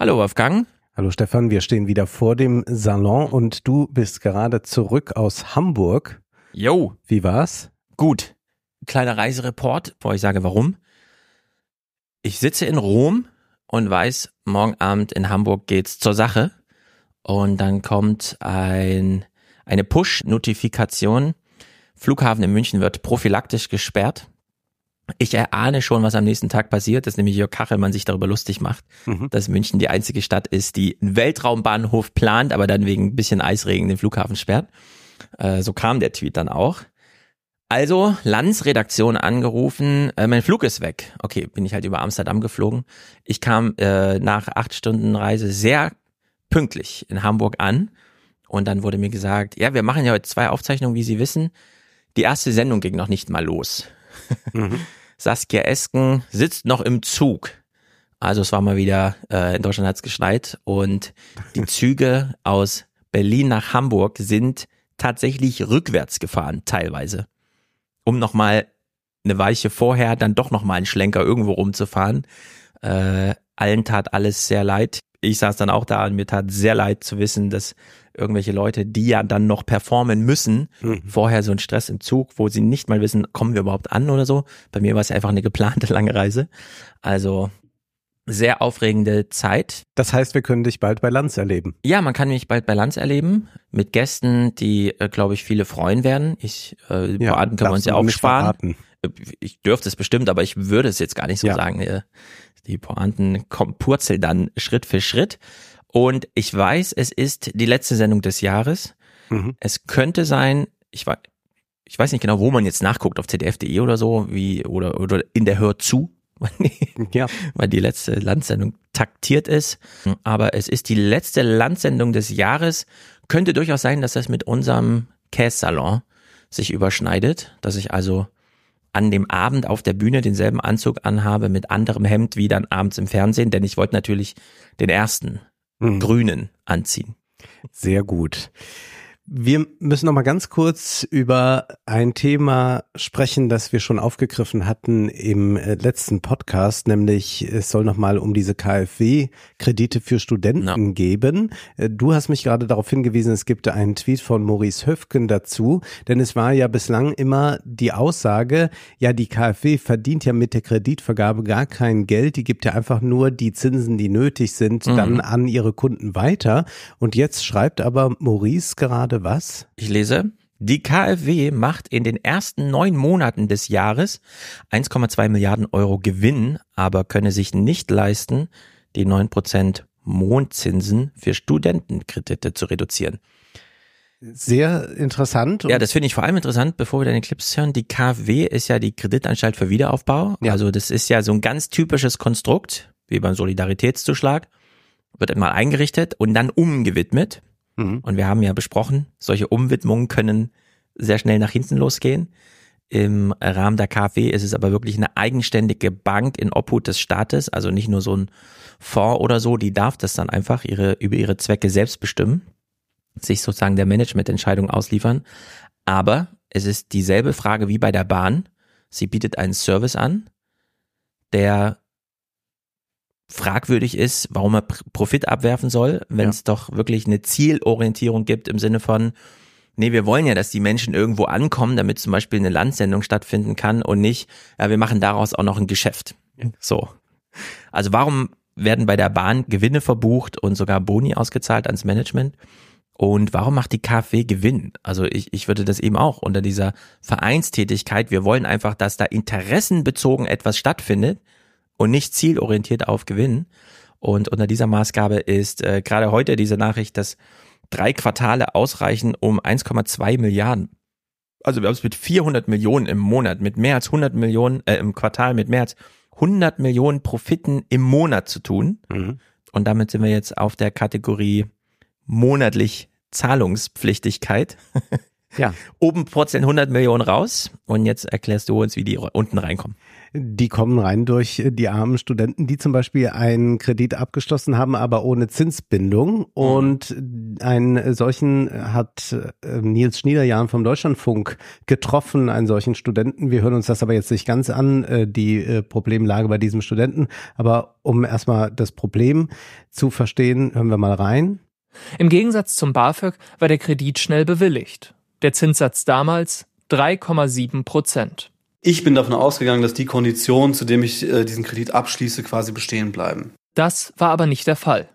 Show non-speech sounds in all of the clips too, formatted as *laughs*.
Hallo Wolfgang. Hallo Stefan, wir stehen wieder vor dem Salon und du bist gerade zurück aus Hamburg. Jo. Wie war's? Gut. Kleiner Reisereport, bevor ich sage warum. Ich sitze in Rom und weiß, morgen Abend in Hamburg geht's zur Sache. Und dann kommt ein, eine Push-Notifikation. Flughafen in München wird prophylaktisch gesperrt. Ich erahne schon, was am nächsten Tag passiert, dass nämlich Jörg Kachelmann sich darüber lustig macht, mhm. dass München die einzige Stadt ist, die einen Weltraumbahnhof plant, aber dann wegen ein bisschen Eisregen den Flughafen sperrt. Äh, so kam der Tweet dann auch. Also, Landsredaktion angerufen, äh, mein Flug ist weg. Okay, bin ich halt über Amsterdam geflogen. Ich kam äh, nach acht Stunden Reise sehr pünktlich in Hamburg an und dann wurde mir gesagt, ja, wir machen ja heute zwei Aufzeichnungen, wie Sie wissen. Die erste Sendung ging noch nicht mal los. Mhm. *laughs* Saskia Esken sitzt noch im Zug. Also es war mal wieder, äh, in Deutschland hat es geschneit und die *laughs* Züge aus Berlin nach Hamburg sind tatsächlich rückwärts gefahren, teilweise. Um nochmal eine Weiche vorher dann doch nochmal einen Schlenker irgendwo rumzufahren. Äh, allen tat alles sehr leid. Ich saß dann auch da und mir tat sehr leid zu wissen, dass irgendwelche Leute, die ja dann noch performen müssen, mhm. vorher so ein Stress im Zug, wo sie nicht mal wissen, kommen wir überhaupt an oder so. Bei mir war es einfach eine geplante lange Reise. Also sehr aufregende Zeit. Das heißt, wir können dich bald bei Lanz erleben. Ja, man kann mich bald bei Lanz erleben mit Gästen, die, äh, glaube ich, viele freuen werden. Ich, äh, ja, Poaten können wir uns ja auch sparen. Verraten. Äh, ich dürfte es bestimmt, aber ich würde es jetzt gar nicht so ja. sagen. Äh, die Pointen kommen purzeln dann Schritt für Schritt. Und ich weiß, es ist die letzte Sendung des Jahres. Mhm. Es könnte sein, ich weiß, ich weiß nicht genau, wo man jetzt nachguckt, auf zdf.de oder so, wie, oder, oder in der Hör zu, *laughs* ja. weil die letzte Landsendung taktiert ist. Aber es ist die letzte Landsendung des Jahres. Könnte durchaus sein, dass das mit unserem Kässalon sich überschneidet, dass ich also an dem Abend auf der Bühne denselben Anzug anhabe mit anderem Hemd wie dann abends im Fernsehen, denn ich wollte natürlich den ersten mhm. grünen anziehen. Sehr gut. Wir müssen noch mal ganz kurz über ein Thema sprechen, das wir schon aufgegriffen hatten im äh, letzten Podcast, nämlich es soll noch mal um diese KfW-Kredite für Studenten no. geben. Äh, du hast mich gerade darauf hingewiesen, es gibt einen Tweet von Maurice Höfken dazu, denn es war ja bislang immer die Aussage, ja, die KfW verdient ja mit der Kreditvergabe gar kein Geld, die gibt ja einfach nur die Zinsen, die nötig sind, mhm. dann an ihre Kunden weiter. Und jetzt schreibt aber Maurice gerade was? Ich lese. Die KfW macht in den ersten neun Monaten des Jahres 1,2 Milliarden Euro Gewinn, aber könne sich nicht leisten, die neun Prozent Mondzinsen für Studentenkredite zu reduzieren. Sehr interessant. Ja, das finde ich vor allem interessant, bevor wir deine Clips hören. Die KfW ist ja die Kreditanstalt für Wiederaufbau. Ja. Also das ist ja so ein ganz typisches Konstrukt, wie beim Solidaritätszuschlag. Wird einmal eingerichtet und dann umgewidmet. Mhm. Und wir haben ja besprochen, solche Umwidmungen können sehr schnell nach hinten losgehen. Im Rahmen der KfW ist es aber wirklich eine eigenständige Bank in Obhut des Staates, also nicht nur so ein Fonds oder so, die darf das dann einfach ihre, über ihre Zwecke selbst bestimmen, sich sozusagen der Managemententscheidung ausliefern. Aber es ist dieselbe Frage wie bei der Bahn. Sie bietet einen Service an, der fragwürdig ist, warum er Profit abwerfen soll, wenn es ja. doch wirklich eine Zielorientierung gibt im Sinne von, nee, wir wollen ja, dass die Menschen irgendwo ankommen, damit zum Beispiel eine Landsendung stattfinden kann und nicht, ja, wir machen daraus auch noch ein Geschäft. So. Also warum werden bei der Bahn Gewinne verbucht und sogar Boni ausgezahlt ans Management? Und warum macht die KfW Gewinn? Also ich, ich würde das eben auch unter dieser Vereinstätigkeit, wir wollen einfach, dass da interessenbezogen etwas stattfindet, und nicht zielorientiert auf Gewinn. Und unter dieser Maßgabe ist äh, gerade heute diese Nachricht, dass drei Quartale ausreichen, um 1,2 Milliarden. Also wir haben es mit 400 Millionen im Monat, mit mehr als 100 Millionen äh, im Quartal, mit mehr als 100 Millionen Profiten im Monat zu tun. Mhm. Und damit sind wir jetzt auf der Kategorie monatlich Zahlungspflichtigkeit. *laughs* Ja, oben purzeln 100 Millionen raus und jetzt erklärst du uns, wie die unten reinkommen. Die kommen rein durch die armen Studenten, die zum Beispiel einen Kredit abgeschlossen haben, aber ohne Zinsbindung. Und einen solchen hat äh, Nils Schniederjahn vom Deutschlandfunk getroffen, einen solchen Studenten. Wir hören uns das aber jetzt nicht ganz an, äh, die äh, Problemlage bei diesem Studenten. Aber um erstmal das Problem zu verstehen, hören wir mal rein. Im Gegensatz zum BAföG war der Kredit schnell bewilligt. Der Zinssatz damals 3,7 Prozent. Ich bin davon ausgegangen, dass die Konditionen, zu denen ich äh, diesen Kredit abschließe, quasi bestehen bleiben. Das war aber nicht der Fall.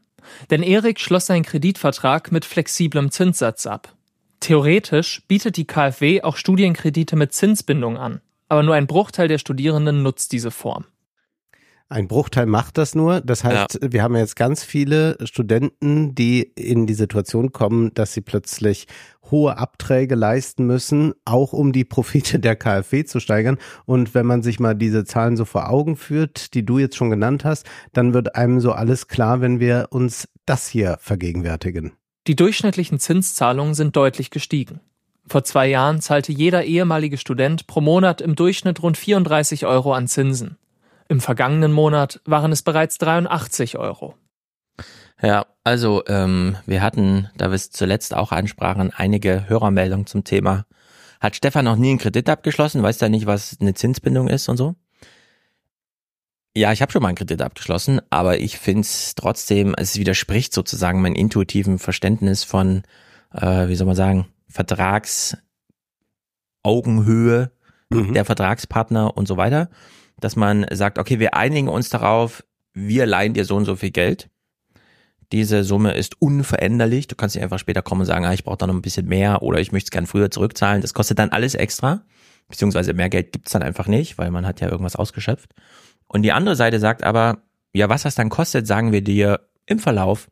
Denn Erik schloss seinen Kreditvertrag mit flexiblem Zinssatz ab. Theoretisch bietet die KfW auch Studienkredite mit Zinsbindung an, aber nur ein Bruchteil der Studierenden nutzt diese Form. Ein Bruchteil macht das nur. Das heißt, ja. wir haben jetzt ganz viele Studenten, die in die Situation kommen, dass sie plötzlich hohe Abträge leisten müssen, auch um die Profite der KfW zu steigern. Und wenn man sich mal diese Zahlen so vor Augen führt, die du jetzt schon genannt hast, dann wird einem so alles klar, wenn wir uns das hier vergegenwärtigen. Die durchschnittlichen Zinszahlungen sind deutlich gestiegen. Vor zwei Jahren zahlte jeder ehemalige Student pro Monat im Durchschnitt rund 34 Euro an Zinsen. Im vergangenen Monat waren es bereits 83 Euro. Ja, also ähm, wir hatten, da wir es zuletzt auch ansprachen, einige Hörermeldungen zum Thema. Hat Stefan noch nie einen Kredit abgeschlossen? Weiß er nicht, was eine Zinsbindung ist und so? Ja, ich habe schon mal einen Kredit abgeschlossen, aber ich finde es trotzdem, es widerspricht sozusagen meinem intuitiven Verständnis von, äh, wie soll man sagen, Vertragsaugenhöhe mhm. der Vertragspartner und so weiter dass man sagt, okay, wir einigen uns darauf, wir leihen dir so und so viel Geld. Diese Summe ist unveränderlich. Du kannst nicht einfach später kommen und sagen, ah, ich brauche da noch ein bisschen mehr oder ich möchte es gern früher zurückzahlen. Das kostet dann alles extra. Beziehungsweise mehr Geld gibt's dann einfach nicht, weil man hat ja irgendwas ausgeschöpft. Und die andere Seite sagt aber, ja, was das dann kostet, sagen wir dir im Verlauf.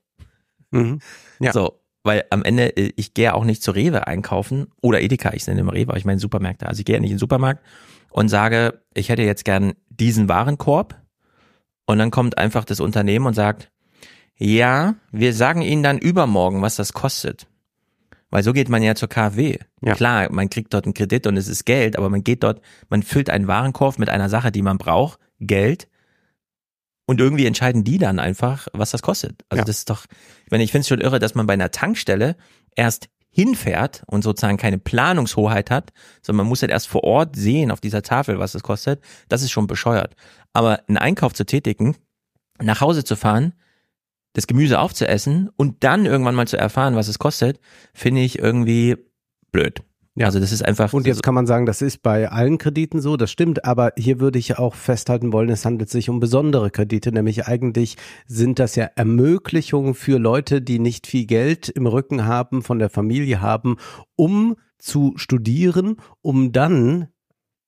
Mhm. Ja. So, weil am Ende, ich gehe auch nicht zu Rewe einkaufen oder Edeka, ich nenne immer Rewe, aber ich meine Supermärkte. Also ich gehe ja nicht in den Supermarkt und sage, ich hätte jetzt gern diesen Warenkorb. Und dann kommt einfach das Unternehmen und sagt, ja, wir sagen Ihnen dann übermorgen, was das kostet. Weil so geht man ja zur KfW. Ja. Klar, man kriegt dort einen Kredit und es ist Geld, aber man geht dort, man füllt einen Warenkorb mit einer Sache, die man braucht, Geld. Und irgendwie entscheiden die dann einfach, was das kostet. Also ja. das ist doch, ich meine, ich finde es schon irre, dass man bei einer Tankstelle erst hinfährt und sozusagen keine Planungshoheit hat, sondern man muss halt erst vor Ort sehen auf dieser Tafel, was es kostet, das ist schon bescheuert. Aber einen Einkauf zu tätigen, nach Hause zu fahren, das Gemüse aufzuessen und dann irgendwann mal zu erfahren, was es kostet, finde ich irgendwie blöd. Ja. Also das ist einfach. Und jetzt kann man sagen, das ist bei allen Krediten so, das stimmt, aber hier würde ich auch festhalten wollen, es handelt sich um besondere Kredite, nämlich eigentlich sind das ja Ermöglichungen für Leute, die nicht viel Geld im Rücken haben, von der Familie haben, um zu studieren, um dann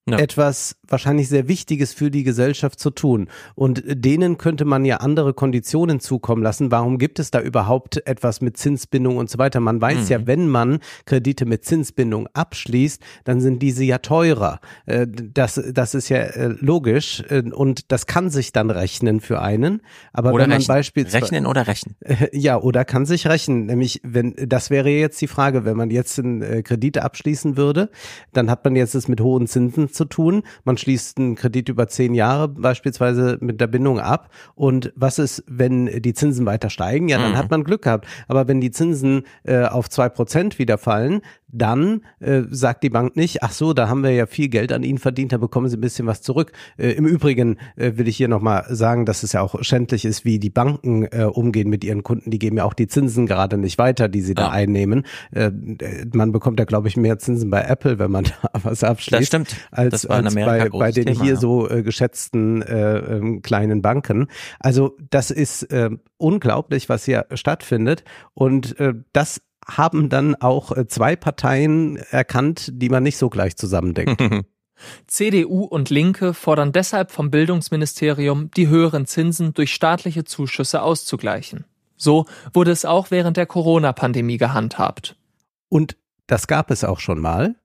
ja. etwas wahrscheinlich sehr Wichtiges für die Gesellschaft zu tun. Und denen könnte man ja andere Konditionen zukommen lassen. Warum gibt es da überhaupt etwas mit Zinsbindung und so weiter? Man weiß mhm. ja, wenn man Kredite mit Zinsbindung abschließt, dann sind diese ja teurer. Äh, das, das ist ja äh, logisch äh, und das kann sich dann rechnen für einen. Aber oder wenn man rechnen. beispielsweise rechnen oder rechnen. *laughs* Ja, oder kann sich rechnen. Nämlich, wenn das wäre jetzt die Frage, wenn man jetzt einen Kredit abschließen würde, dann hat man jetzt es mit hohen Zinsen zu tun. Man schließt einen Kredit über zehn Jahre beispielsweise mit der Bindung ab. Und was ist, wenn die Zinsen weiter steigen? Ja, dann mhm. hat man Glück gehabt. Aber wenn die Zinsen äh, auf zwei Prozent wieder fallen, dann äh, sagt die Bank nicht, ach so, da haben wir ja viel Geld an Ihnen verdient, da bekommen Sie ein bisschen was zurück. Äh, Im Übrigen äh, will ich hier nochmal sagen, dass es ja auch schändlich ist, wie die Banken äh, umgehen mit ihren Kunden. Die geben ja auch die Zinsen gerade nicht weiter, die sie da einnehmen. Äh, man bekommt ja, glaube ich, mehr Zinsen bei Apple, wenn man *laughs* da was abschließt. Das stimmt. Als, als bei, bei den Thema, hier ja. so äh, geschätzten äh, äh, kleinen Banken. Also das ist äh, unglaublich, was hier stattfindet. Und äh, das haben dann auch äh, zwei Parteien erkannt, die man nicht so gleich zusammendenkt. *laughs* CDU und Linke fordern deshalb vom Bildungsministerium, die höheren Zinsen durch staatliche Zuschüsse auszugleichen. So wurde es auch während der Corona-Pandemie gehandhabt. Und das gab es auch schon mal?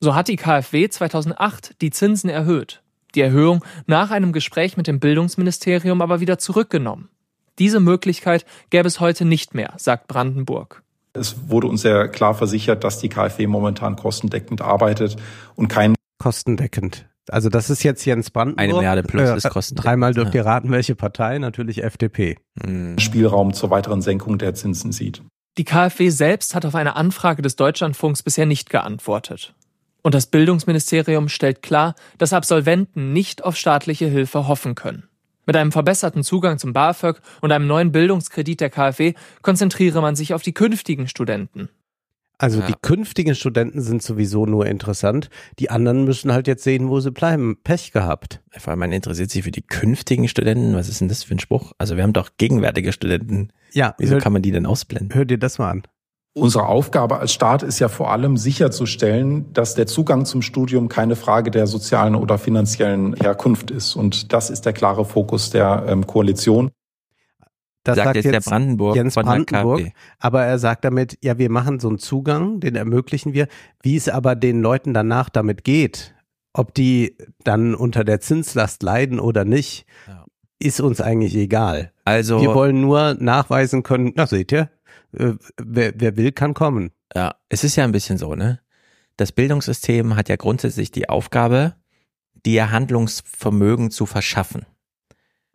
So hat die KfW 2008 die Zinsen erhöht. Die Erhöhung nach einem Gespräch mit dem Bildungsministerium aber wieder zurückgenommen. Diese Möglichkeit gäbe es heute nicht mehr, sagt Brandenburg. Es wurde uns sehr klar versichert, dass die KfW momentan kostendeckend arbeitet und keinen kostendeckend. Also das ist jetzt Jens Brandenburg. Eine Milliarde plus ist kostendeckend. Dreimal dürft ihr raten, welche Partei? Natürlich FDP. Hm. Spielraum zur weiteren Senkung der Zinsen sieht. Die KfW selbst hat auf eine Anfrage des Deutschlandfunks bisher nicht geantwortet. Und das Bildungsministerium stellt klar, dass Absolventen nicht auf staatliche Hilfe hoffen können. Mit einem verbesserten Zugang zum BAföG und einem neuen Bildungskredit der KfW konzentriere man sich auf die künftigen Studenten. Also Ja. die künftigen Studenten sind sowieso nur interessant. Die anderen müssen halt jetzt sehen, wo sie bleiben. Pech gehabt. Vor allem, man interessiert sich für die künftigen Studenten. Was ist denn das für ein Spruch? Also wir haben doch gegenwärtige Studenten. Ja, Wieso hör, kann man die denn ausblenden? hör dir das mal an. Unsere Aufgabe als Staat ist ja vor allem sicherzustellen, dass der Zugang zum Studium keine Frage der sozialen oder finanziellen Herkunft ist. Und das ist der klare Fokus der ähm, Koalition. Das sagt, jetzt, der Brandenburg Jens Brandenburg. Aber er sagt damit, ja, wir machen so einen Zugang, den ermöglichen wir. Wie es aber den Leuten danach damit geht, ob die dann unter der Zinslast leiden oder nicht, Ja. ist uns eigentlich egal. Also, Wir wollen nur nachweisen können, na seht ihr, äh, wer, wer will, kann kommen. ja, es ist ja ein bisschen so, ne? Das Bildungssystem hat ja grundsätzlich die Aufgabe, dir Handlungsvermögen zu verschaffen.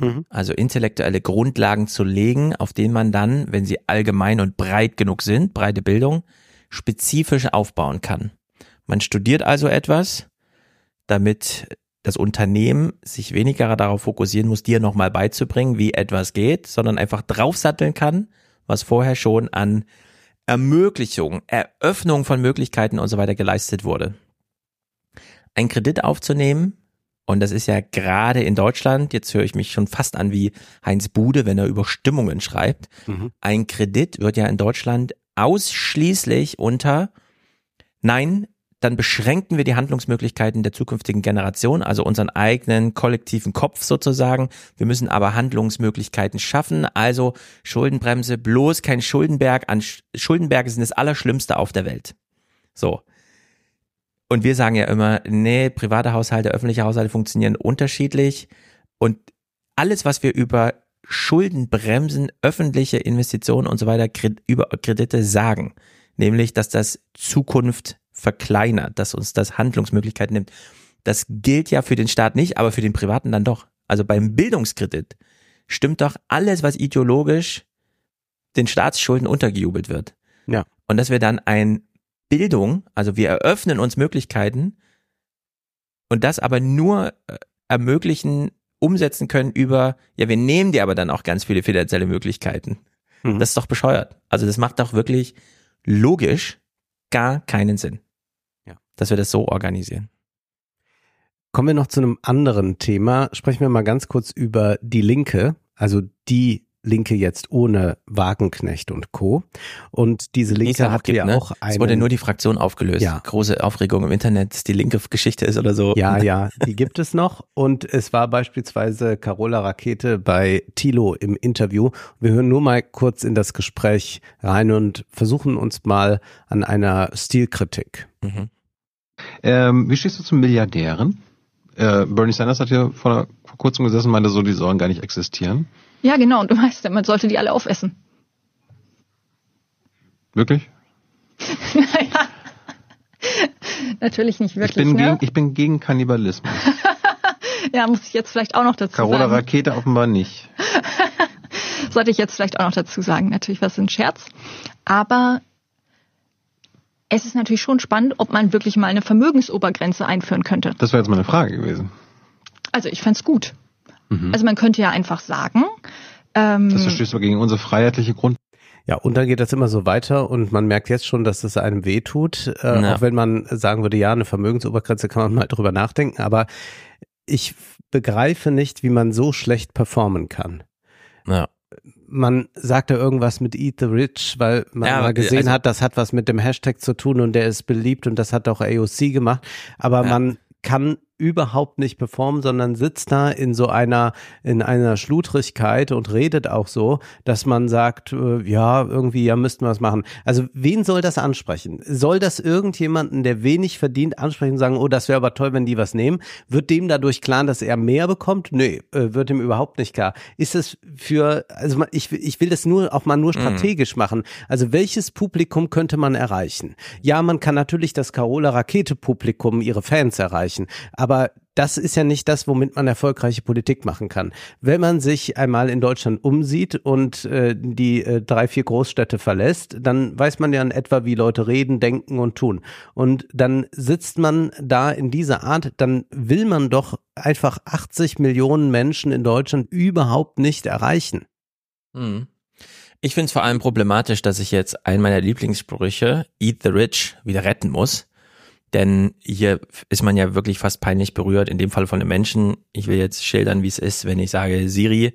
Mhm. Also intellektuelle Grundlagen zu legen, auf denen man dann, wenn sie allgemein und breit genug sind, breite Bildung, spezifisch aufbauen kann. Man studiert also etwas, damit das Unternehmen sich weniger darauf fokussieren muss, dir nochmal beizubringen, wie etwas geht, sondern einfach draufsatteln kann, was vorher schon an Ermöglichung, Eröffnung von Möglichkeiten und so weiter geleistet wurde. Ein Kredit aufzunehmen, und das ist ja gerade in Deutschland, jetzt höre ich mich schon fast an wie Heinz Bude, wenn er über Stimmungen schreibt. Mhm. Ein Kredit wird ja in Deutschland ausschließlich unter Nein, dann beschränken wir die Handlungsmöglichkeiten der zukünftigen Generation, also unseren eigenen kollektiven Kopf sozusagen. Wir müssen aber Handlungsmöglichkeiten schaffen, also Schuldenbremse, bloß kein Schuldenberg. An Sch- Schuldenberge sind das Allerschlimmste auf der Welt. So. Und wir sagen ja immer, nee, private Haushalte, öffentliche Haushalte funktionieren unterschiedlich. Und alles, was wir über Schuldenbremsen, öffentliche Investitionen und so weiter, über Kredite sagen, nämlich, dass das Zukunft verkleinert, dass uns das Handlungsmöglichkeiten nimmt. Das gilt ja für den Staat nicht, aber für den Privaten dann doch. Also beim Bildungskredit stimmt doch alles, was ideologisch den Staatsschulden untergejubelt wird. Ja. Und dass wir dann ein Bildung, also wir eröffnen uns Möglichkeiten und das aber nur äh, ermöglichen, umsetzen können über, ja, wir nehmen dir aber dann auch ganz viele finanzielle Möglichkeiten. Mhm. Das ist doch bescheuert. Also das macht doch wirklich logisch gar keinen Sinn. Ja. Dass wir das so organisieren. Kommen wir noch zu einem anderen Thema. Sprechen wir mal ganz kurz über die Linke, also die Linke jetzt ohne Wagenknecht und Co. Und diese Die es Linke hat ja ne? auch Es wurde nur die Fraktion aufgelöst. Ja. Große Aufregung im Internet, dass die linke Geschichte ist oder so. ja, ja, die gibt es noch. Und es war beispielsweise Carola Rakete bei Thilo im Interview. Wir hören nur mal kurz in das Gespräch rein und versuchen uns mal an einer Stilkritik. Mhm. Ähm, wie stehst du zu Milliardären? Äh, Bernie Sanders hat hier vor, vor kurzem gesessen und meinte so, die sollen gar nicht existieren. Ja, genau. Und du weißt ja, man sollte die alle aufessen. Wirklich? *laughs* naja. Natürlich nicht ich, wirklich. bin ne? gegen, ich bin gegen Kannibalismus. *laughs* ja, muss ich jetzt vielleicht auch noch dazu Carola sagen. Rakete offenbar nicht. *laughs* Sollte ich jetzt vielleicht auch noch dazu sagen. Natürlich was ein Scherz. Aber es ist natürlich schon spannend, ob man wirklich mal eine Vermögensobergrenze einführen könnte. Das wäre jetzt meine Frage gewesen. Also ich fänd's gut. Mhm. Also man könnte ja einfach sagen, ähm, Das verstößt aber gegen unsere freiheitliche Grund. Ja, und dann geht das immer so weiter und man merkt jetzt schon, dass es einem wehtut. Äh, Ja. Auch wenn man sagen würde, ja, eine Vermögensobergrenze kann man mal *laughs* drüber nachdenken, aber ich begreife nicht, wie man so schlecht performen kann. Ja. Man sagt da irgendwas mit Eat the Rich, weil man Ja, mal gesehen also- hat, das hat was mit dem Hashtag zu tun und der ist beliebt und das hat auch AOC gemacht. Aber Ja. man kann überhaupt nicht performen, sondern sitzt da in so einer, in einer Schludrigkeit und redet auch so, dass man sagt, äh, ja, irgendwie, ja, müssten wir was machen. Also wen soll das ansprechen? Soll das irgendjemanden, der wenig verdient, ansprechen und sagen, oh, das wäre aber toll, wenn die was nehmen? Wird dem dadurch klar, dass er mehr bekommt? Nee, äh, wird ihm überhaupt nicht klar. Ist es für, also ich, ich will das nur auch mal nur mhm. strategisch mhm. machen. Also welches Publikum könnte man erreichen? Ja, man kann natürlich das Carola Rakete Publikum, ihre Fans erreichen, aber das ist ja nicht das, womit man erfolgreiche Politik machen kann. Wenn man sich einmal in Deutschland umsieht und äh, die äh, drei, vier Großstädte verlässt, dann weiß man ja in etwa, wie Leute reden, denken und tun. Und dann sitzt man da in dieser Art, dann will man doch einfach 80 Millionen Menschen in Deutschland überhaupt nicht erreichen. Hm. Ich finde es vor allem problematisch, dass ich jetzt einen meiner Lieblingssprüche, Eat the Rich, wieder retten muss. Denn hier ist man ja wirklich fast peinlich berührt, in dem Fall von einem Menschen. Ich will jetzt schildern, wie es ist, wenn ich sage, Siri,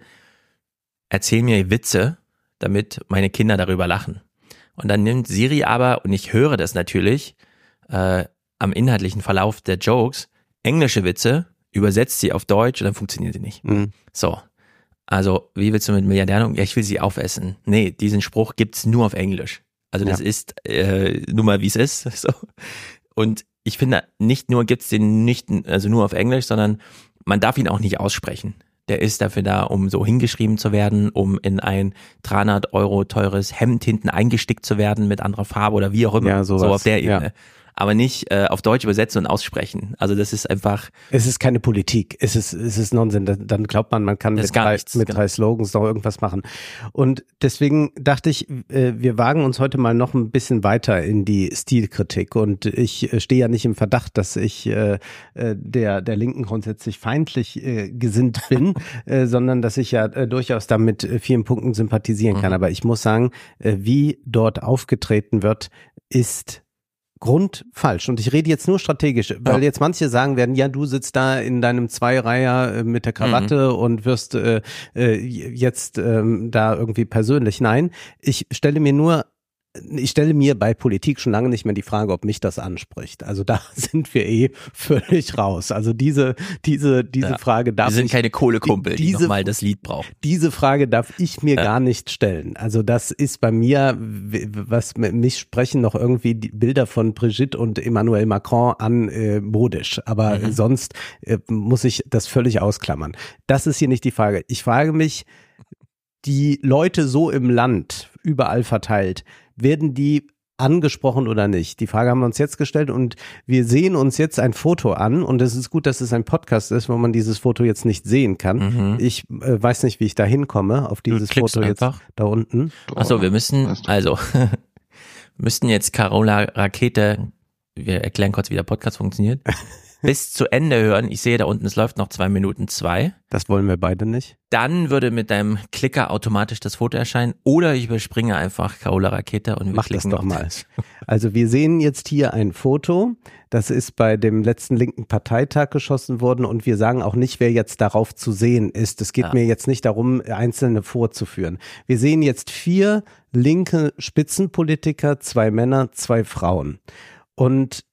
erzähl mir Witze, damit meine Kinder darüber lachen. Und dann nimmt Siri aber, und ich höre das natürlich, äh, am inhaltlichen Verlauf der Jokes, englische Witze, übersetzt sie auf Deutsch und dann funktionieren sie nicht. Mhm. So. Also, wie willst du mit Milliardären? Ja, ich will sie aufessen. Nee, diesen Spruch gibt's nur auf Englisch. Also das ja. ist äh, nur mal wie es ist. *laughs* So. Und ich finde, nicht nur gibt's den nicht, also nur auf Englisch, sondern man darf ihn auch nicht aussprechen. Der ist dafür da, um so hingeschrieben zu werden, um in ein 300 Euro teures Hemd hinten eingestickt zu werden mit anderer Farbe oder wie auch immer. Ja, sowas. so auf der Ebene. Ja aber nicht äh, auf Deutsch übersetzen und aussprechen. Also das ist einfach. Es ist keine Politik. Es ist, es ist Nonsens. Dann glaubt man, man kann mit, drei, nichts, mit genau. drei Slogans noch irgendwas machen. Und deswegen dachte ich, äh, wir wagen uns heute mal noch ein bisschen weiter in die Stilkritik. Und ich äh, stehe ja nicht im Verdacht, dass ich äh, äh der, der Linken grundsätzlich feindlich äh, gesinnt bin, *laughs* äh, sondern dass ich ja äh, durchaus damit äh, vielen Punkten sympathisieren kann. Mhm. Aber ich muss sagen, äh, wie dort aufgetreten wird, ist grundfalsch. Und ich rede jetzt nur strategisch, weil ja. jetzt manche sagen werden, ja, du sitzt da in deinem Zweireiher äh, mit der Krawatte mhm. und wirst äh, äh, jetzt ähm, da irgendwie persönlich. Nein, ich stelle mir nur ich stelle mir bei Politik schon lange nicht mehr die Frage, ob mich das anspricht. Also da *laughs* sind wir eh völlig raus. Also diese, diese, diese ja, Frage darf Wir sind ich, keine Kohlekumpel, die, diese, die nochmal das Lied braucht. Diese Frage darf ich mir ja. gar nicht stellen. Also das ist bei mir, was mich sprechen noch irgendwie die Bilder von Brigitte und Emmanuel Macron an äh, modisch. Aber mhm. sonst äh, muss ich das völlig ausklammern. Das ist hier nicht die Frage. Ich frage mich, die Leute so im Land, überall verteilt, werden die angesprochen oder nicht? Die Frage haben wir uns jetzt gestellt und wir sehen uns jetzt ein Foto an und es ist gut, dass es ein Podcast ist, wo man dieses Foto jetzt nicht sehen kann. Mhm. Ich äh, weiß nicht, wie ich da hinkomme auf dieses Foto jetzt da unten. Achso, wir müssen, also, *laughs* müssten jetzt Carola Rakete, wir erklären kurz, wie der Podcast funktioniert. *laughs* bis zu Ende hören. Ich sehe da unten, es läuft noch zwei Minuten zwei. Das wollen wir beide nicht. Dann würde mit deinem Klicker automatisch das Foto erscheinen oder ich überspringe einfach Carola Rakete und wir Mach das doch mal. *laughs* Also wir sehen jetzt hier ein Foto. Das ist bei dem letzten linken Parteitag geschossen worden und wir sagen auch nicht, wer jetzt darauf zu sehen ist. Es geht ja. mir jetzt nicht darum, einzelne vorzuführen. Wir sehen jetzt vier linke Spitzenpolitiker, zwei Männer, zwei Frauen. Und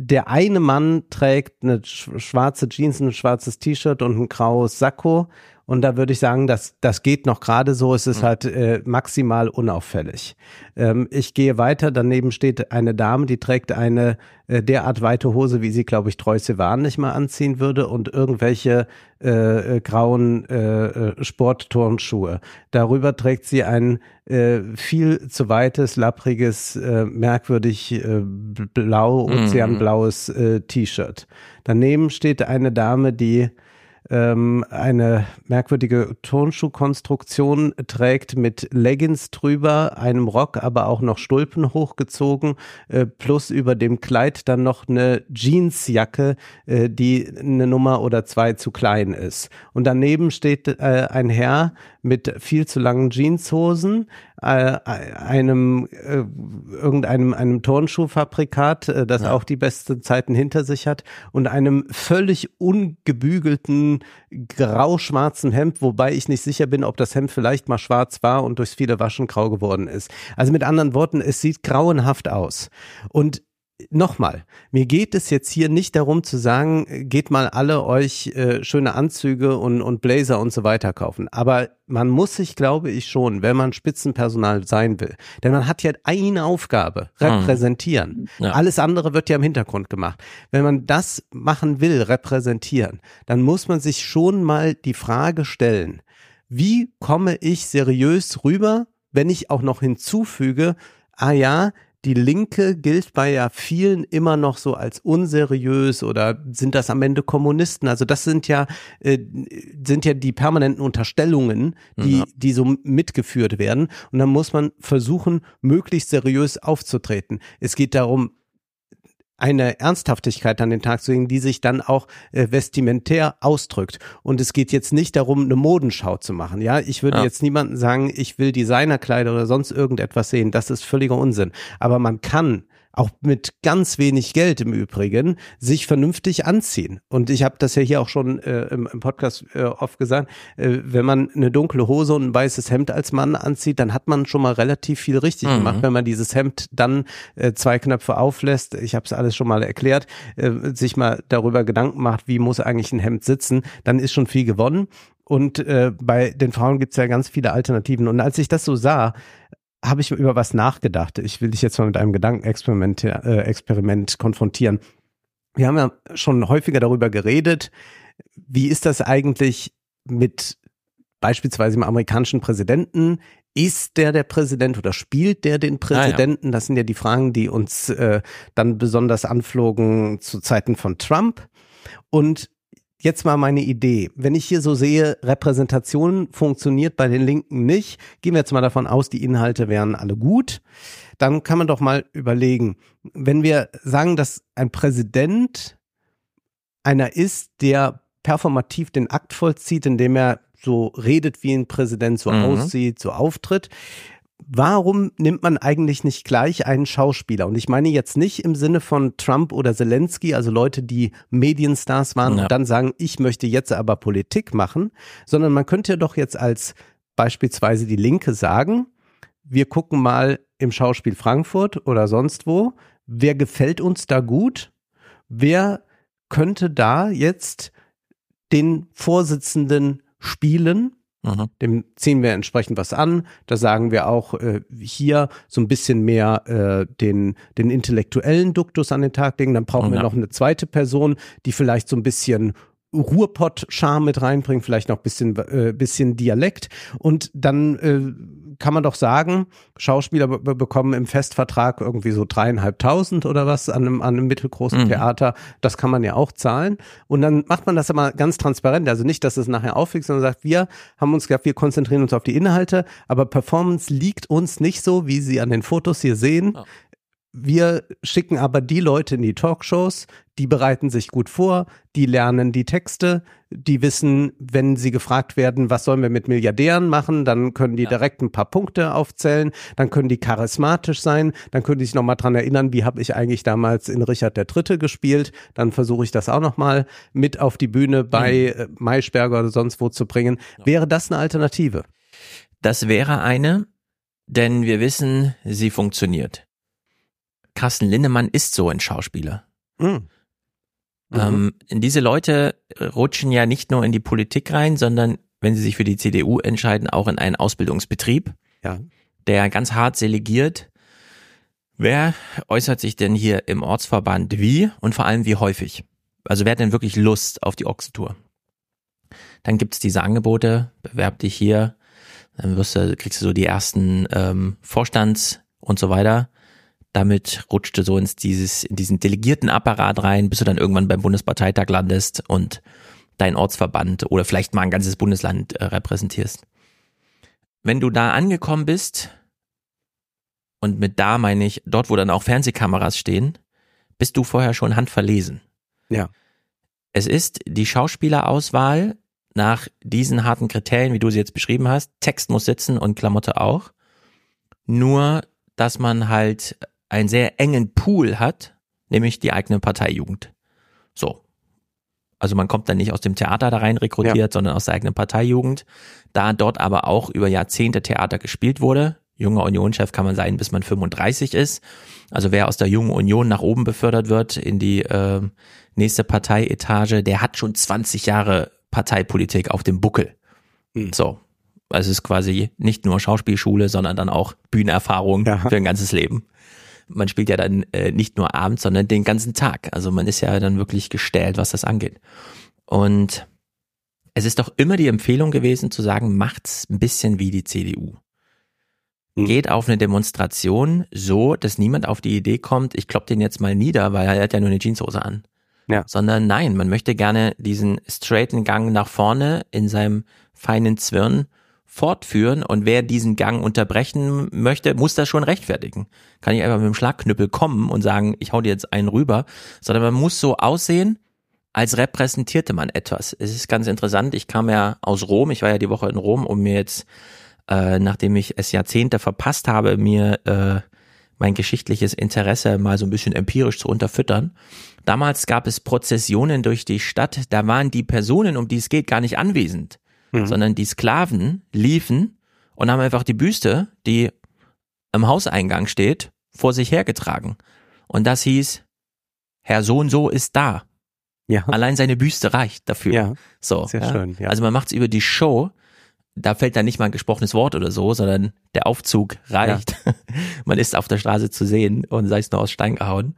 der eine Mann trägt eine schwarze Jeans, ein schwarzes T-Shirt und ein graues Sakko und da würde ich sagen, dass das geht noch gerade so. Es ist mhm. halt äh, maximal unauffällig. Ähm, ich gehe weiter. Daneben steht eine Dame, die trägt eine äh, derart weite Hose, wie sie, glaube ich, Treu Sivan nicht mal anziehen würde und irgendwelche äh, äh, grauen äh, äh, Sportturnschuhe. Darüber trägt sie ein äh, viel zu weites, lappriges, äh, merkwürdig äh, blau, mhm. ozeanblaues äh, T-Shirt. Daneben steht eine Dame, die ähm, eine merkwürdige Turnschuhkonstruktion trägt mit Leggings drüber, einem Rock, aber auch noch Stulpen hochgezogen, äh, plus über dem Kleid dann noch eine Jeansjacke, äh, die eine Nummer oder zwei zu klein ist. Und daneben steht äh, ein Herr mit viel zu langen Jeanshosen, äh, einem äh, irgendeinem einem Turnschuhfabrikat, äh, das ja. auch die besten Zeiten hinter sich hat, und einem völlig ungebügelten grau-schwarzen Hemd, wobei ich nicht sicher bin, ob das Hemd vielleicht mal schwarz war und durchs viele Waschen grau geworden ist. Also mit anderen Worten, es sieht grauenhaft aus. Und nochmal, mir geht es jetzt hier nicht darum zu sagen, geht mal alle euch äh, schöne Anzüge und, und Blazer und so weiter kaufen. Aber man muss sich, glaube ich, schon, wenn man Spitzenpersonal sein will, denn man hat ja eine Aufgabe, repräsentieren. Ja. Alles andere wird ja im Hintergrund gemacht. Wenn man das machen will, repräsentieren, dann muss man sich schon mal die Frage stellen, wie komme ich seriös rüber, wenn ich auch noch hinzufüge, ah ja, die Linke gilt bei ja vielen immer noch so als unseriös oder sind das am Ende Kommunisten? Also das sind ja äh, sind ja die permanenten Unterstellungen, die Ja. die so mitgeführt werden und dann muss man versuchen möglichst seriös aufzutreten. Es geht darum eine Ernsthaftigkeit an den Tag zu legen, die sich dann auch äh, vestimentär ausdrückt. Und es geht jetzt nicht darum, eine Modenschau zu machen. Ja, ich würde Ja. jetzt niemanden sagen, ich will Designerkleider oder sonst irgendetwas sehen. Das ist völliger Unsinn. Aber man kann auch mit ganz wenig Geld im Übrigen sich vernünftig anziehen. Und ich habe das ja hier auch schon äh, im, im Podcast äh, oft gesagt, äh, wenn man eine dunkle Hose und ein weißes Hemd als Mann anzieht, dann hat man schon mal relativ viel richtig Mhm. gemacht. Wenn man dieses Hemd dann äh, zwei Knöpfe auflässt, ich habe es alles schon mal erklärt, äh, sich mal darüber Gedanken macht, wie muss eigentlich ein Hemd sitzen, dann ist schon viel gewonnen. Und äh, bei den Frauen gibt es ja ganz viele Alternativen. Und als ich das so sah, habe ich über was nachgedacht. Ich will dich jetzt mal mit einem Gedankenexperiment äh, Experiment konfrontieren. Wir haben ja schon häufiger darüber geredet, wie ist das eigentlich mit beispielsweise dem amerikanischen Präsidenten? Ist der der Präsident oder spielt der den Präsidenten? Das sind ja die Fragen, die uns äh, dann besonders anflogen zu Zeiten von Trump. Und jetzt mal meine Idee. Wenn ich hier so sehe, Repräsentation funktioniert bei den Linken nicht, gehen wir jetzt mal davon aus, die Inhalte wären alle gut, dann kann man doch mal überlegen, wenn wir sagen, dass ein Präsident einer ist, der performativ den Akt vollzieht, indem er so redet wie ein Präsident, so Mhm. aussieht, so auftritt, warum nimmt man eigentlich nicht gleich einen Schauspieler? Und ich meine jetzt nicht im Sinne von Trump oder Zelensky, also Leute, die Medienstars waren Ja. und dann sagen, ich möchte jetzt aber Politik machen, sondern man könnte ja doch jetzt als beispielsweise die Linke sagen, wir gucken mal im Schauspiel Frankfurt oder sonst wo, wer gefällt uns da gut? Wer könnte da jetzt den Vorsitzenden spielen? Mhm. Dem ziehen wir entsprechend was an. Da sagen wir auch äh, hier so ein bisschen mehr äh, den, den intellektuellen Duktus an den Tag legen. Dann brauchen wir Ja. noch eine zweite Person, die vielleicht so ein bisschen Ruhrpott-Charme mit reinbringt, vielleicht noch ein bisschen, äh, bisschen Dialekt. Und dann äh, kann man doch sagen, Schauspieler be be- bekommen im Festvertrag irgendwie so dreieinhalbtausend oder was an einem, an einem mittelgroßen Mhm. Theater. Das kann man ja auch zahlen. Und dann macht man das aber ganz transparent. Also nicht, dass es nachher aufwiegt, sondern sagt, wir haben uns gedacht, wir konzentrieren uns auf die Inhalte, aber Performance liegt uns nicht so, wie Sie an den Fotos hier sehen. Ja. Wir schicken aber die Leute in die Talkshows, die bereiten sich gut vor, die lernen die Texte, die wissen, wenn sie gefragt werden, was sollen wir mit Milliardären machen, dann können die Ja. direkt ein paar Punkte aufzählen, dann können die charismatisch sein, dann können die sich nochmal dran erinnern, wie habe ich eigentlich damals in Richard III. gespielt, dann versuche ich das auch nochmal mit auf die Bühne bei äh, Maischberger oder sonst wo zu bringen. Wäre das eine Alternative? Das wäre eine, denn wir wissen, sie funktioniert. Carsten Lindemann ist so ein Schauspieler. Mhm. Mhm. Ähm, diese Leute rutschen ja nicht nur in die Politik rein, sondern wenn sie sich für die CDU entscheiden, auch in einen Ausbildungsbetrieb, ja. der ganz hart selegiert. Wer äußert sich denn hier im Ortsverband wie und vor allem wie häufig? Also wer hat denn wirklich Lust auf die Ochsentour? Dann gibt's diese Angebote, bewerb dich hier, dann wirst du, kriegst du so die ersten ähm, Vorstands- und so weiter. Damit rutscht du so ins dieses, in diesen Delegiertenapparat rein, bis du dann irgendwann beim Bundesparteitag landest und dein Ortsverband oder vielleicht mal ein ganzes Bundesland äh, repräsentierst. Wenn du da angekommen bist, und mit da meine ich, dort wo dann auch Fernsehkameras stehen, bist du vorher schon handverlesen. Ja. Es ist die Schauspielerauswahl nach diesen harten Kriterien, wie du sie jetzt beschrieben hast. Text muss sitzen und Klamotte auch. Nur, dass man halt einen sehr engen Pool hat, nämlich die eigene Parteijugend. So. Also man kommt dann nicht aus dem Theater da rein rekrutiert, sondern aus der eigenen Parteijugend. Da dort aber auch über Jahrzehnte Theater gespielt wurde, junger Unionschef kann man sein, bis man 35 ist. Also wer aus der jungen Union nach oben befördert wird in die äh, nächste Parteietage, der hat schon 20 Jahre Parteipolitik auf dem Buckel. Hm. So. Also es ist quasi nicht nur Schauspielschule, sondern dann auch Bühnenerfahrung Ja. für ein ganzes Leben. Man spielt ja dann äh, nicht nur abends, sondern den ganzen Tag. Also man ist ja dann wirklich gestellt, was das angeht. Und es ist doch immer die Empfehlung gewesen zu sagen, macht's ein bisschen wie die CDU. Hm. Geht auf eine Demonstration so, dass niemand auf die Idee kommt, ich klopp den jetzt mal nieder, weil er hat ja nur eine Jeanshose an. Ja. Sondern nein, man möchte gerne diesen straighten Gang nach vorne in seinem feinen Zwirn fortführen und wer diesen Gang unterbrechen möchte, muss das schon rechtfertigen. Kann ich einfach mit dem Schlagknüppel kommen und sagen, ich hau dir jetzt einen rüber, sondern man muss so aussehen, als repräsentierte man etwas. Es ist ganz interessant, ich kam ja aus Rom, ich war ja die Woche in Rom, um mir jetzt, äh, nachdem ich es Jahrzehnte verpasst habe, mir äh, mein geschichtliches Interesse mal so ein bisschen empirisch zu unterfüttern. Damals gab es Prozessionen durch die Stadt, da waren die Personen, um die es geht, gar nicht anwesend, sondern die Sklaven liefen und haben einfach die Büste, die am Hauseingang steht, vor sich hergetragen. Und das hieß, Herr so und so ist da. Ja. Allein seine Büste reicht dafür. Ja. So, Sehr ja. schön, ja. Also man macht es über die Show. Da fällt dann nicht mal ein gesprochenes Wort oder so, sondern der Aufzug reicht. *laughs* man ist auf der Straße zu sehen und sei es nur aus Stein gehauen.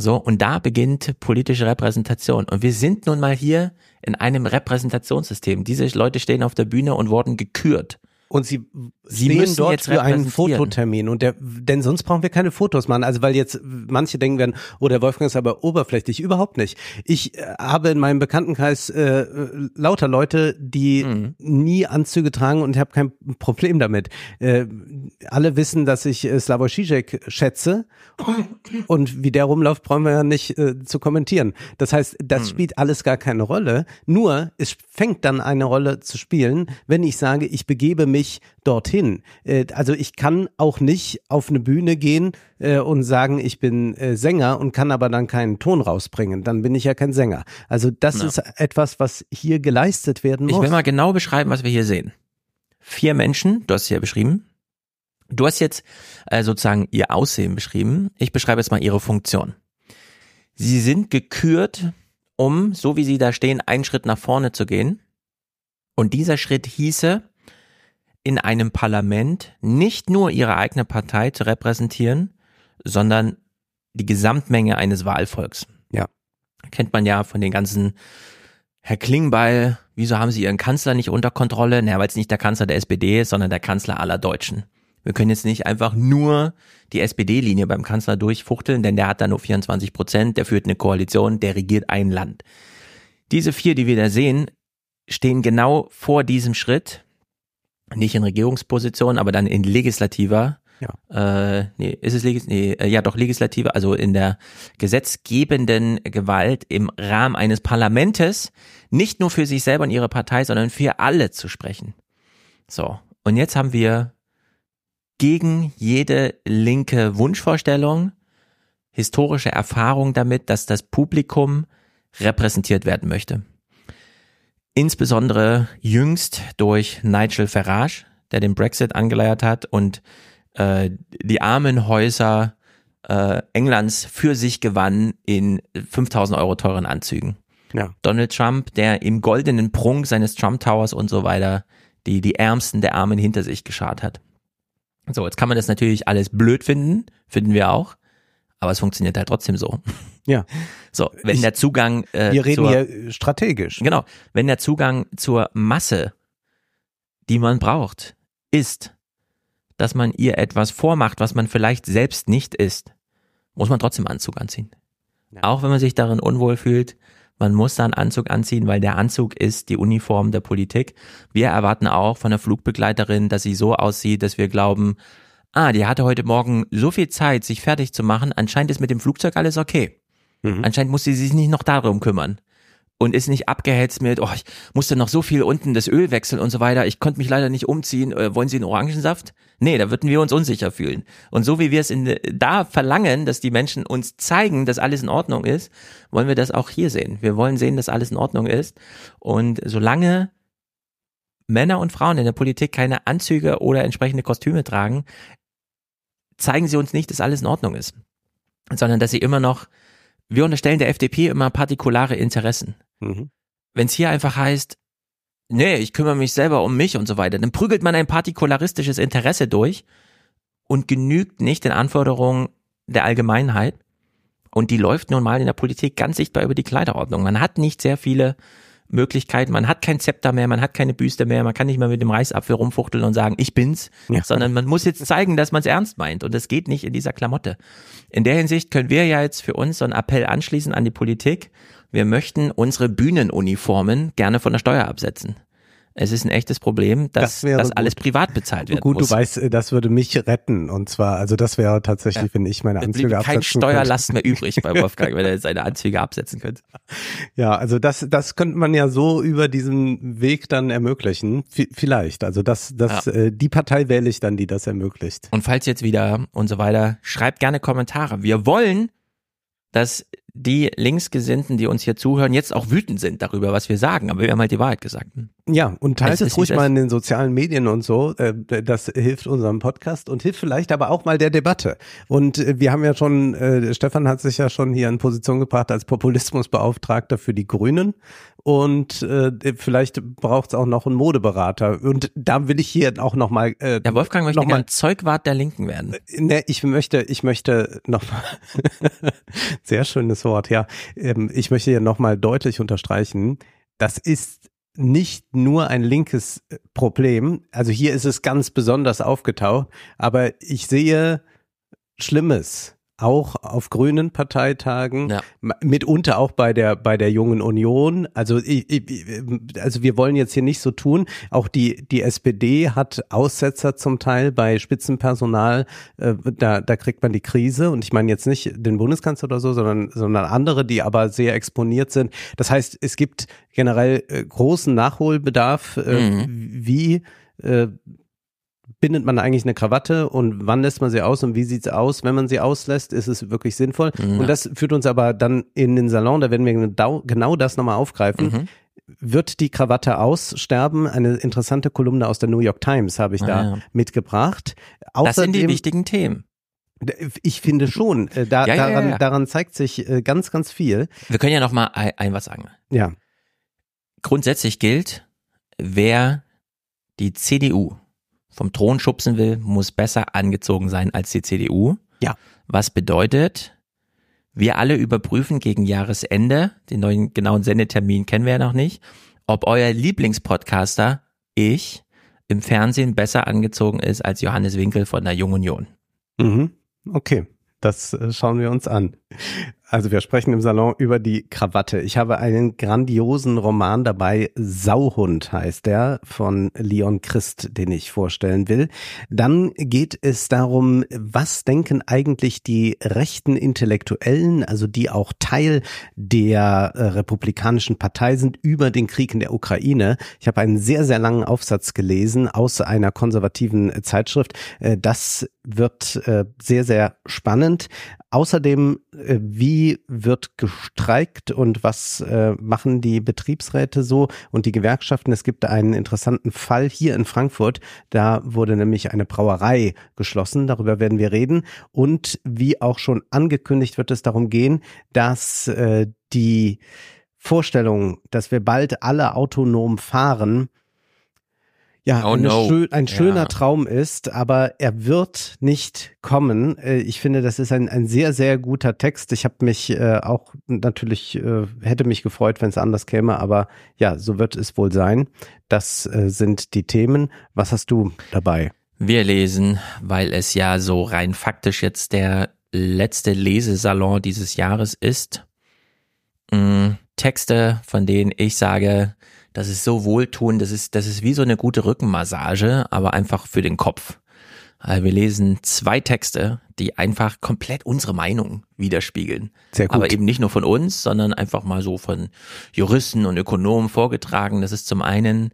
So, und da beginnt politische Repräsentation. Und wir sind nun mal hier in einem Repräsentationssystem. Diese Leute stehen auf der Bühne und wurden gekürt. Und sie, Sie stehen müssen dort jetzt für einen. Fototermin und der, denn sonst brauchen wir keine Fotos machen. Also weil jetzt manche denken werden, oh der Wolfgang ist aber oberflächlich, überhaupt nicht. Ich äh, habe in meinem Bekanntenkreis äh, lauter Leute, die Mhm. nie Anzüge tragen und ich habe kein Problem damit. Äh, alle wissen, dass ich äh, Slavoj Žižek schätze und wie der rumläuft, brauchen wir ja nicht äh, zu kommentieren. Das heißt, das Hm. spielt alles gar keine Rolle. Nur es fängt dann eine Rolle zu spielen, wenn ich sage, ich begebe mich dorthin. Äh, also ich kann auch nicht auf eine Bühne gehen äh, und sagen, ich bin äh, Sänger und kann aber dann keinen Ton rausbringen. Dann bin ich ja kein Sänger. Also das Ja. ist etwas, was hier geleistet werden Ich muss. will mal genau beschreiben, was wir hier sehen. Vier Menschen, du hast es ja beschrieben. Du hast jetzt sozusagen ihr Aussehen beschrieben. Ich beschreibe jetzt mal ihre Funktion. Sie sind gekürt, um, so wie sie da stehen, einen Schritt nach vorne zu gehen. Und dieser Schritt hieße, in einem Parlament nicht nur ihre eigene Partei zu repräsentieren, sondern die Gesamtmenge eines Wahlvolks. Ja. Kennt man ja von den ganzen Herr Klingbeil, wieso haben Sie Ihren Kanzler nicht unter Kontrolle? Naja, weil es nicht der Kanzler der SPD ist, sondern der Kanzler aller Deutschen. Wir können jetzt nicht einfach nur die SPD-Linie beim Kanzler durchfuchteln, denn der hat da nur 24 Prozent, der führt eine Koalition, der regiert ein Land. Diese vier, die wir da sehen, stehen genau vor diesem Schritt, nicht in Regierungsposition, aber dann in legislativer, äh, nee, ist es legis nee, äh, ja doch legislative, also in der gesetzgebenden Gewalt im Rahmen eines Parlamentes, nicht nur für sich selber und ihre Partei, sondern für alle zu sprechen. So, und jetzt haben wir gegen jede linke Wunschvorstellung historische Erfahrung damit, dass das Publikum repräsentiert werden möchte. Insbesondere jüngst durch Nigel Farage, der den Brexit angeleiert hat und äh, die Armenhäuser äh, Englands für sich gewann in 5000 Euro teuren Anzügen. Ja. Donald Trump, der im goldenen Prunk seines Trump Towers und so weiter die, die Ärmsten der Armen hinter sich geschart hat. So, jetzt kann man das natürlich alles blöd finden, finden wir auch, aber es funktioniert halt trotzdem so. Ja. *laughs* So, wenn Ich- der Zugang äh, Wir reden zur, hier strategisch. Genau, wenn der Zugang zur Masse, die man braucht, ist, dass man ihr etwas vormacht, was man vielleicht selbst nicht ist, muss man trotzdem Anzug anziehen. Ja. Auch wenn man sich darin unwohl fühlt, man muss da einen Anzug anziehen, weil der Anzug ist die Uniform der Politik. Wir erwarten auch von der Flugbegleiterin, dass sie so aussieht, dass wir glauben, ah, die hatte heute Morgen so viel Zeit, sich fertig zu machen, anscheinend ist mit dem Flugzeug alles okay. Mhm. Anscheinend muss sie sich nicht noch darum kümmern. Und ist nicht abgehetzt mit, oh, ich musste noch so viel unten das Öl wechseln und so weiter. Ich konnte mich leider nicht umziehen. Äh, wollen Sie einen Orangensaft? Nee, da würden wir uns unsicher fühlen. Und so wie wir es in, da verlangen, dass die Menschen uns zeigen, dass alles in Ordnung ist, wollen wir das auch hier sehen. Wir wollen sehen, dass alles in Ordnung ist. Und solange Männer und Frauen in der Politik keine Anzüge oder entsprechende Kostüme tragen, zeigen sie uns nicht, dass alles in Ordnung ist, sondern dass sie immer noch, wir unterstellen der FDP immer partikulare Interessen. Mhm. Wenn es hier einfach heißt, nee, ich kümmere mich selber um mich und so weiter, dann prügelt man ein partikularistisches Interesse durch und genügt nicht den Anforderungen der Allgemeinheit. Und die läuft nun mal in der Politik ganz sichtbar über die Kleiderordnung. Man hat nicht sehr viele Möglichkeiten, man hat kein Zepter mehr, man hat keine Büste mehr, man kann nicht mehr mit dem Reißapfel rumfuchteln und sagen, ich bin's, Ja. sondern man muss jetzt zeigen, dass man es ernst meint und das geht nicht in dieser Klamotte. In der Hinsicht können wir ja jetzt für uns so einen Appell anschließen an die Politik. Wir möchten unsere Bühnenuniformen gerne von der Steuer absetzen. Es ist ein echtes Problem, dass Das wäre das gut. alles privat bezahlt werden Gut, muss. du weißt, äh, das würde mich retten. Und zwar, also das wäre tatsächlich, wenn ich meine Anzüge bliebe kein absetzen könnte. Steuerlast mehr übrig bei *laughs* Wolfgang, wenn er seine Anzüge absetzen könnte. Ja, also das, das könnte man ja so über diesen Weg dann ermöglichen. V vielleicht. Also das, das, Ja. äh, die Partei wähle ich dann, die das ermöglicht. Und falls jetzt wieder und so weiter, schreibt gerne Kommentare. Wir wollen, dass die Linksgesinnten, die uns hier zuhören, jetzt auch wütend sind darüber, was wir sagen. Aber wir haben halt die Wahrheit gesagt. Ja, und teilt Es ruhig mal in den sozialen Medien und so. Äh, Das hilft unserem Podcast und hilft vielleicht aber auch mal der Debatte. Und äh, wir haben ja schon, äh, Stefan hat sich ja schon hier in Position gebracht als Populismusbeauftragter für die Grünen. Und äh, vielleicht braucht es auch noch einen Modeberater. Und da will ich hier auch noch mal. Äh, Der Wolfgang möchte noch mal, Zeugwart der Linken werden. Ne, ich möchte, ich möchte noch mal, *laughs* sehr schönes Wort, ja. Ähm, Ich möchte hier noch mal deutlich unterstreichen, das ist nicht nur ein linkes äh, Problem. Also hier ist es ganz besonders aufgetaucht, aber ich sehe Schlimmes. Auch auf grünen Parteitagen, Ja. mitunter auch bei der bei der jungen Union. Also ich, ich, also wir wollen jetzt hier nicht so tun. Auch die die SPD hat Aussetzer zum Teil bei Spitzenpersonal. Äh, da da kriegt man die Krise. Und ich meine jetzt nicht den Bundeskanzler oder so, sondern sondern andere, die aber sehr exponiert sind. Das heißt, es gibt generell äh, großen Nachholbedarf. Äh, Wie äh, bindet man eigentlich eine Krawatte und wann lässt man sie aus und wie sieht's aus, wenn man sie auslässt, ist es wirklich sinnvoll. Mhm. Und das führt uns aber dann in den Salon, da werden wir genau, genau das nochmal aufgreifen. Mhm. Wird die Krawatte aussterben? Eine interessante Kolumne aus der New York Times habe ich Ah, da ja. mitgebracht. Das sind die Außerdem- wichtigen Themen. Ich finde schon, äh, da, Ja, ja, ja, daran, ja. daran zeigt sich äh, ganz, ganz viel. Wir können ja noch mal ein, ein was sagen. Ja, Grundsätzlich gilt, wer die CDU vom Thron schubsen will, muss besser angezogen sein als die CDU. Ja. Was bedeutet, wir alle überprüfen gegen Jahresende, den neuen genauen Sendetermin kennen wir ja noch nicht, ob euer Lieblingspodcaster, ich, im Fernsehen besser angezogen ist als Johannes Winkel von der Jungen Union. Mhm. Okay, das äh, schauen wir uns an. Also wir sprechen im Salon über die Krawatte. Ich habe einen grandiosen Roman dabei, Sauhund heißt der, von Leon Christ, den ich vorstellen will. Dann geht es darum, was denken eigentlich die rechten Intellektuellen, also die auch Teil der äh, Republikanischen Partei sind, über den Krieg in der Ukraine. Ich habe einen sehr, sehr langen Aufsatz gelesen aus einer konservativen äh, Zeitschrift. Äh, Das wird sehr, sehr spannend. Außerdem, äh, wie wird gestreikt und was äh, machen die Betriebsräte so und die Gewerkschaften? Es gibt einen interessanten Fall hier in Frankfurt. Da wurde nämlich eine Brauerei geschlossen. Darüber werden wir reden. Und wie auch schon angekündigt, wird es darum gehen, dass äh, die Vorstellung, dass wir bald alle autonom fahren, ja, Oh no. schön, ein schöner Ja. Traum ist, aber er wird nicht kommen. Äh, Ich finde, das ist ein, ein sehr, sehr guter Text. Ich habe mich äh, auch natürlich, äh, hätte mich gefreut, wenn es anders käme, aber ja, so wird es wohl sein. Das äh, sind die Themen. Was hast du dabei? Wir lesen, weil es ja so rein faktisch jetzt der letzte Lesesalon dieses Jahres ist. Mm, Texte, von denen ich sage, das ist so wohltuend, das ist, das ist wie so eine gute Rückenmassage, aber einfach für den Kopf. Also wir lesen zwei Texte, die einfach komplett unsere Meinung widerspiegeln. Sehr gut. Aber eben nicht nur von uns, sondern einfach mal so von Juristen und Ökonomen vorgetragen. Das ist zum einen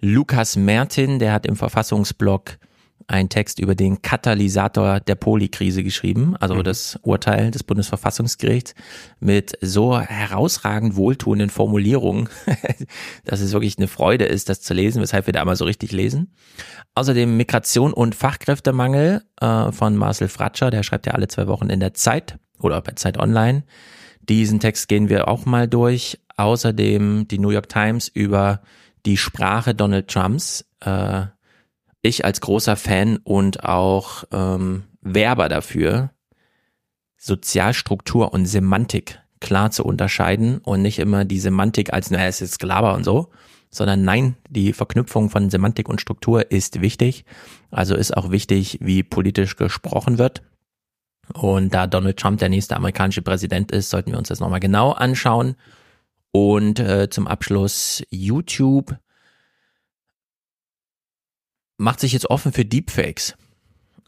Lukas Mertin, der hat im Verfassungsblog einen Text über den Katalysator der Polikrise geschrieben, also mhm. das Urteil des Bundesverfassungsgerichts mit so herausragend wohltuenden Formulierungen, *laughs* dass es wirklich eine Freude ist, das zu lesen, weshalb wir da mal so richtig lesen. Außerdem Migration und Fachkräftemangel äh, von Marcel Fratscher, der schreibt ja alle zwei Wochen in der Zeit oder bei Zeit Online. Diesen Text gehen wir auch mal durch. Außerdem die New York Times über die Sprache Donald Trumps. Äh, ich als großer Fan und auch ähm, Werber dafür, Sozialstruktur und Semantik klar zu unterscheiden und nicht immer die Semantik als, naja, es ist Gelaber und so, sondern nein, die Verknüpfung von Semantik und Struktur ist wichtig. Also ist auch wichtig, wie politisch gesprochen wird. Und da Donald Trump der nächste amerikanische Präsident ist, sollten wir uns das nochmal genau anschauen. Und äh, zum Abschluss YouTube macht sich jetzt offen für Deepfakes.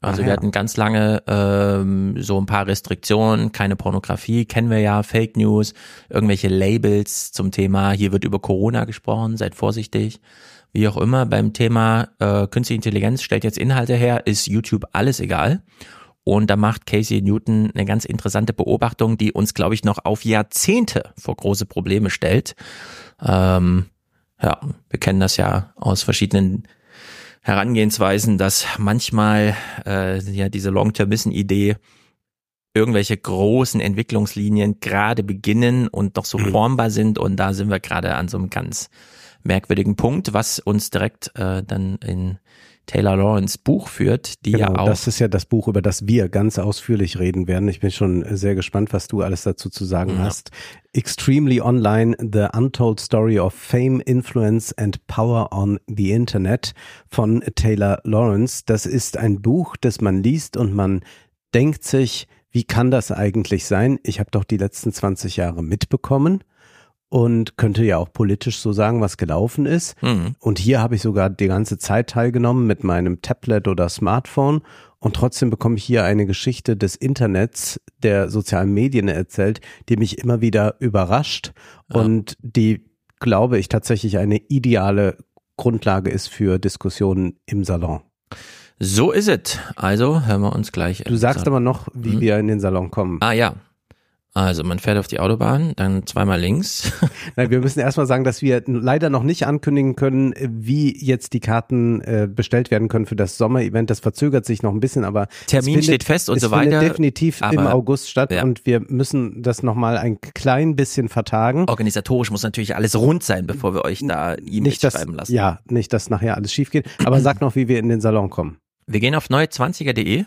Also Ach, wir hatten ganz lange ähm, so ein paar Restriktionen, keine Pornografie, kennen wir ja, Fake News, irgendwelche Labels zum Thema, hier wird über Corona gesprochen, seid vorsichtig. Wie auch immer, beim Thema äh, Künstliche Intelligenz stellt jetzt Inhalte her, ist YouTube alles egal. Und da macht Casey Newton eine ganz interessante Beobachtung, die uns, glaube ich, noch auf Jahrzehnte vor große Probleme stellt. Ähm, ja, wir kennen das ja aus verschiedenen Herangehensweisen, dass manchmal äh, ja diese Long-Termism-Idee irgendwelche großen Entwicklungslinien gerade beginnen und noch so mhm. formbar sind und da sind wir gerade an so einem ganz merkwürdigen Punkt, was uns direkt äh, dann in Taylor Lawrence Buch führt, die genau, ja auch. Das ist ja das Buch, über das wir ganz ausführlich reden werden. Ich bin schon sehr gespannt, was du alles dazu zu sagen ja. hast. Extremely Online, The Untold Story of Fame, Influence and Power on the Internet von Taylor Lawrence. Das ist ein Buch, das man liest und man denkt sich, wie kann das eigentlich sein? Ich habe doch die letzten 20 Jahre mitbekommen und könnte ja auch politisch so sagen, was gelaufen ist. Mhm. Und hier habe ich sogar die ganze Zeit teilgenommen mit meinem Tablet oder Smartphone und trotzdem bekomme ich hier eine Geschichte des Internets, der sozialen Medien erzählt, die mich immer wieder überrascht ja. und die, glaube ich, tatsächlich eine ideale Grundlage ist für Diskussionen im Salon. So ist es. Also hören wir uns gleich. Du sagst Salon. aber noch, wie hm? wir in den Salon kommen. Ah ja, also man fährt auf die Autobahn, dann zweimal links. *laughs* Nein, wir müssen erstmal sagen, dass wir leider noch nicht ankündigen können, wie jetzt die Karten äh, bestellt werden können für das Sommerevent. Das verzögert sich noch ein bisschen, aber Termin findet, steht fest und so weiter. Findet definitiv aber, im August statt ja. und wir müssen das nochmal ein klein bisschen vertagen. Organisatorisch muss natürlich alles rund sein, bevor wir euch da E-Mails schreiben lassen. Ja, nicht, dass nachher alles schief geht. Aber *clears throat* sag noch, wie wir in den Salon kommen. Wir gehen auf neue20er.de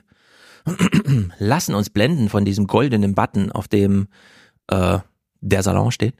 lassen uns blenden von diesem goldenen Button, auf dem äh, der Salon steht.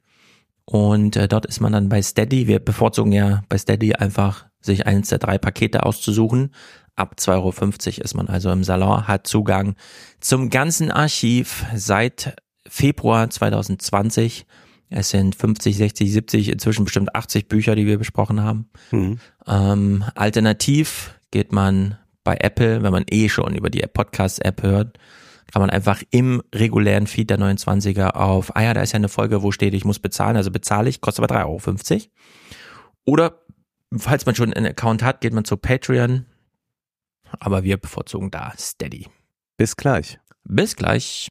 Und äh, dort ist man dann bei Steady. Wir bevorzugen ja bei Steady einfach, sich eins der drei Pakete auszusuchen. Ab 2,50 Euro ist man also im Salon, hat Zugang zum ganzen Archiv seit Februar 2020. Es sind 50, 60, 70, inzwischen bestimmt 80 Bücher, die wir besprochen haben. Mhm. Ähm, alternativ geht man bei Apple, wenn man eh schon über die Podcast-App hört, kann man einfach im regulären Feed der 29er auf, ah ja, da ist ja eine Folge, wo steht, ich muss bezahlen, also bezahle ich, kostet aber 3,50 Euro. Oder falls man schon einen Account hat, geht man zu Patreon. Aber wir bevorzugen da Steady. Bis gleich. Bis gleich.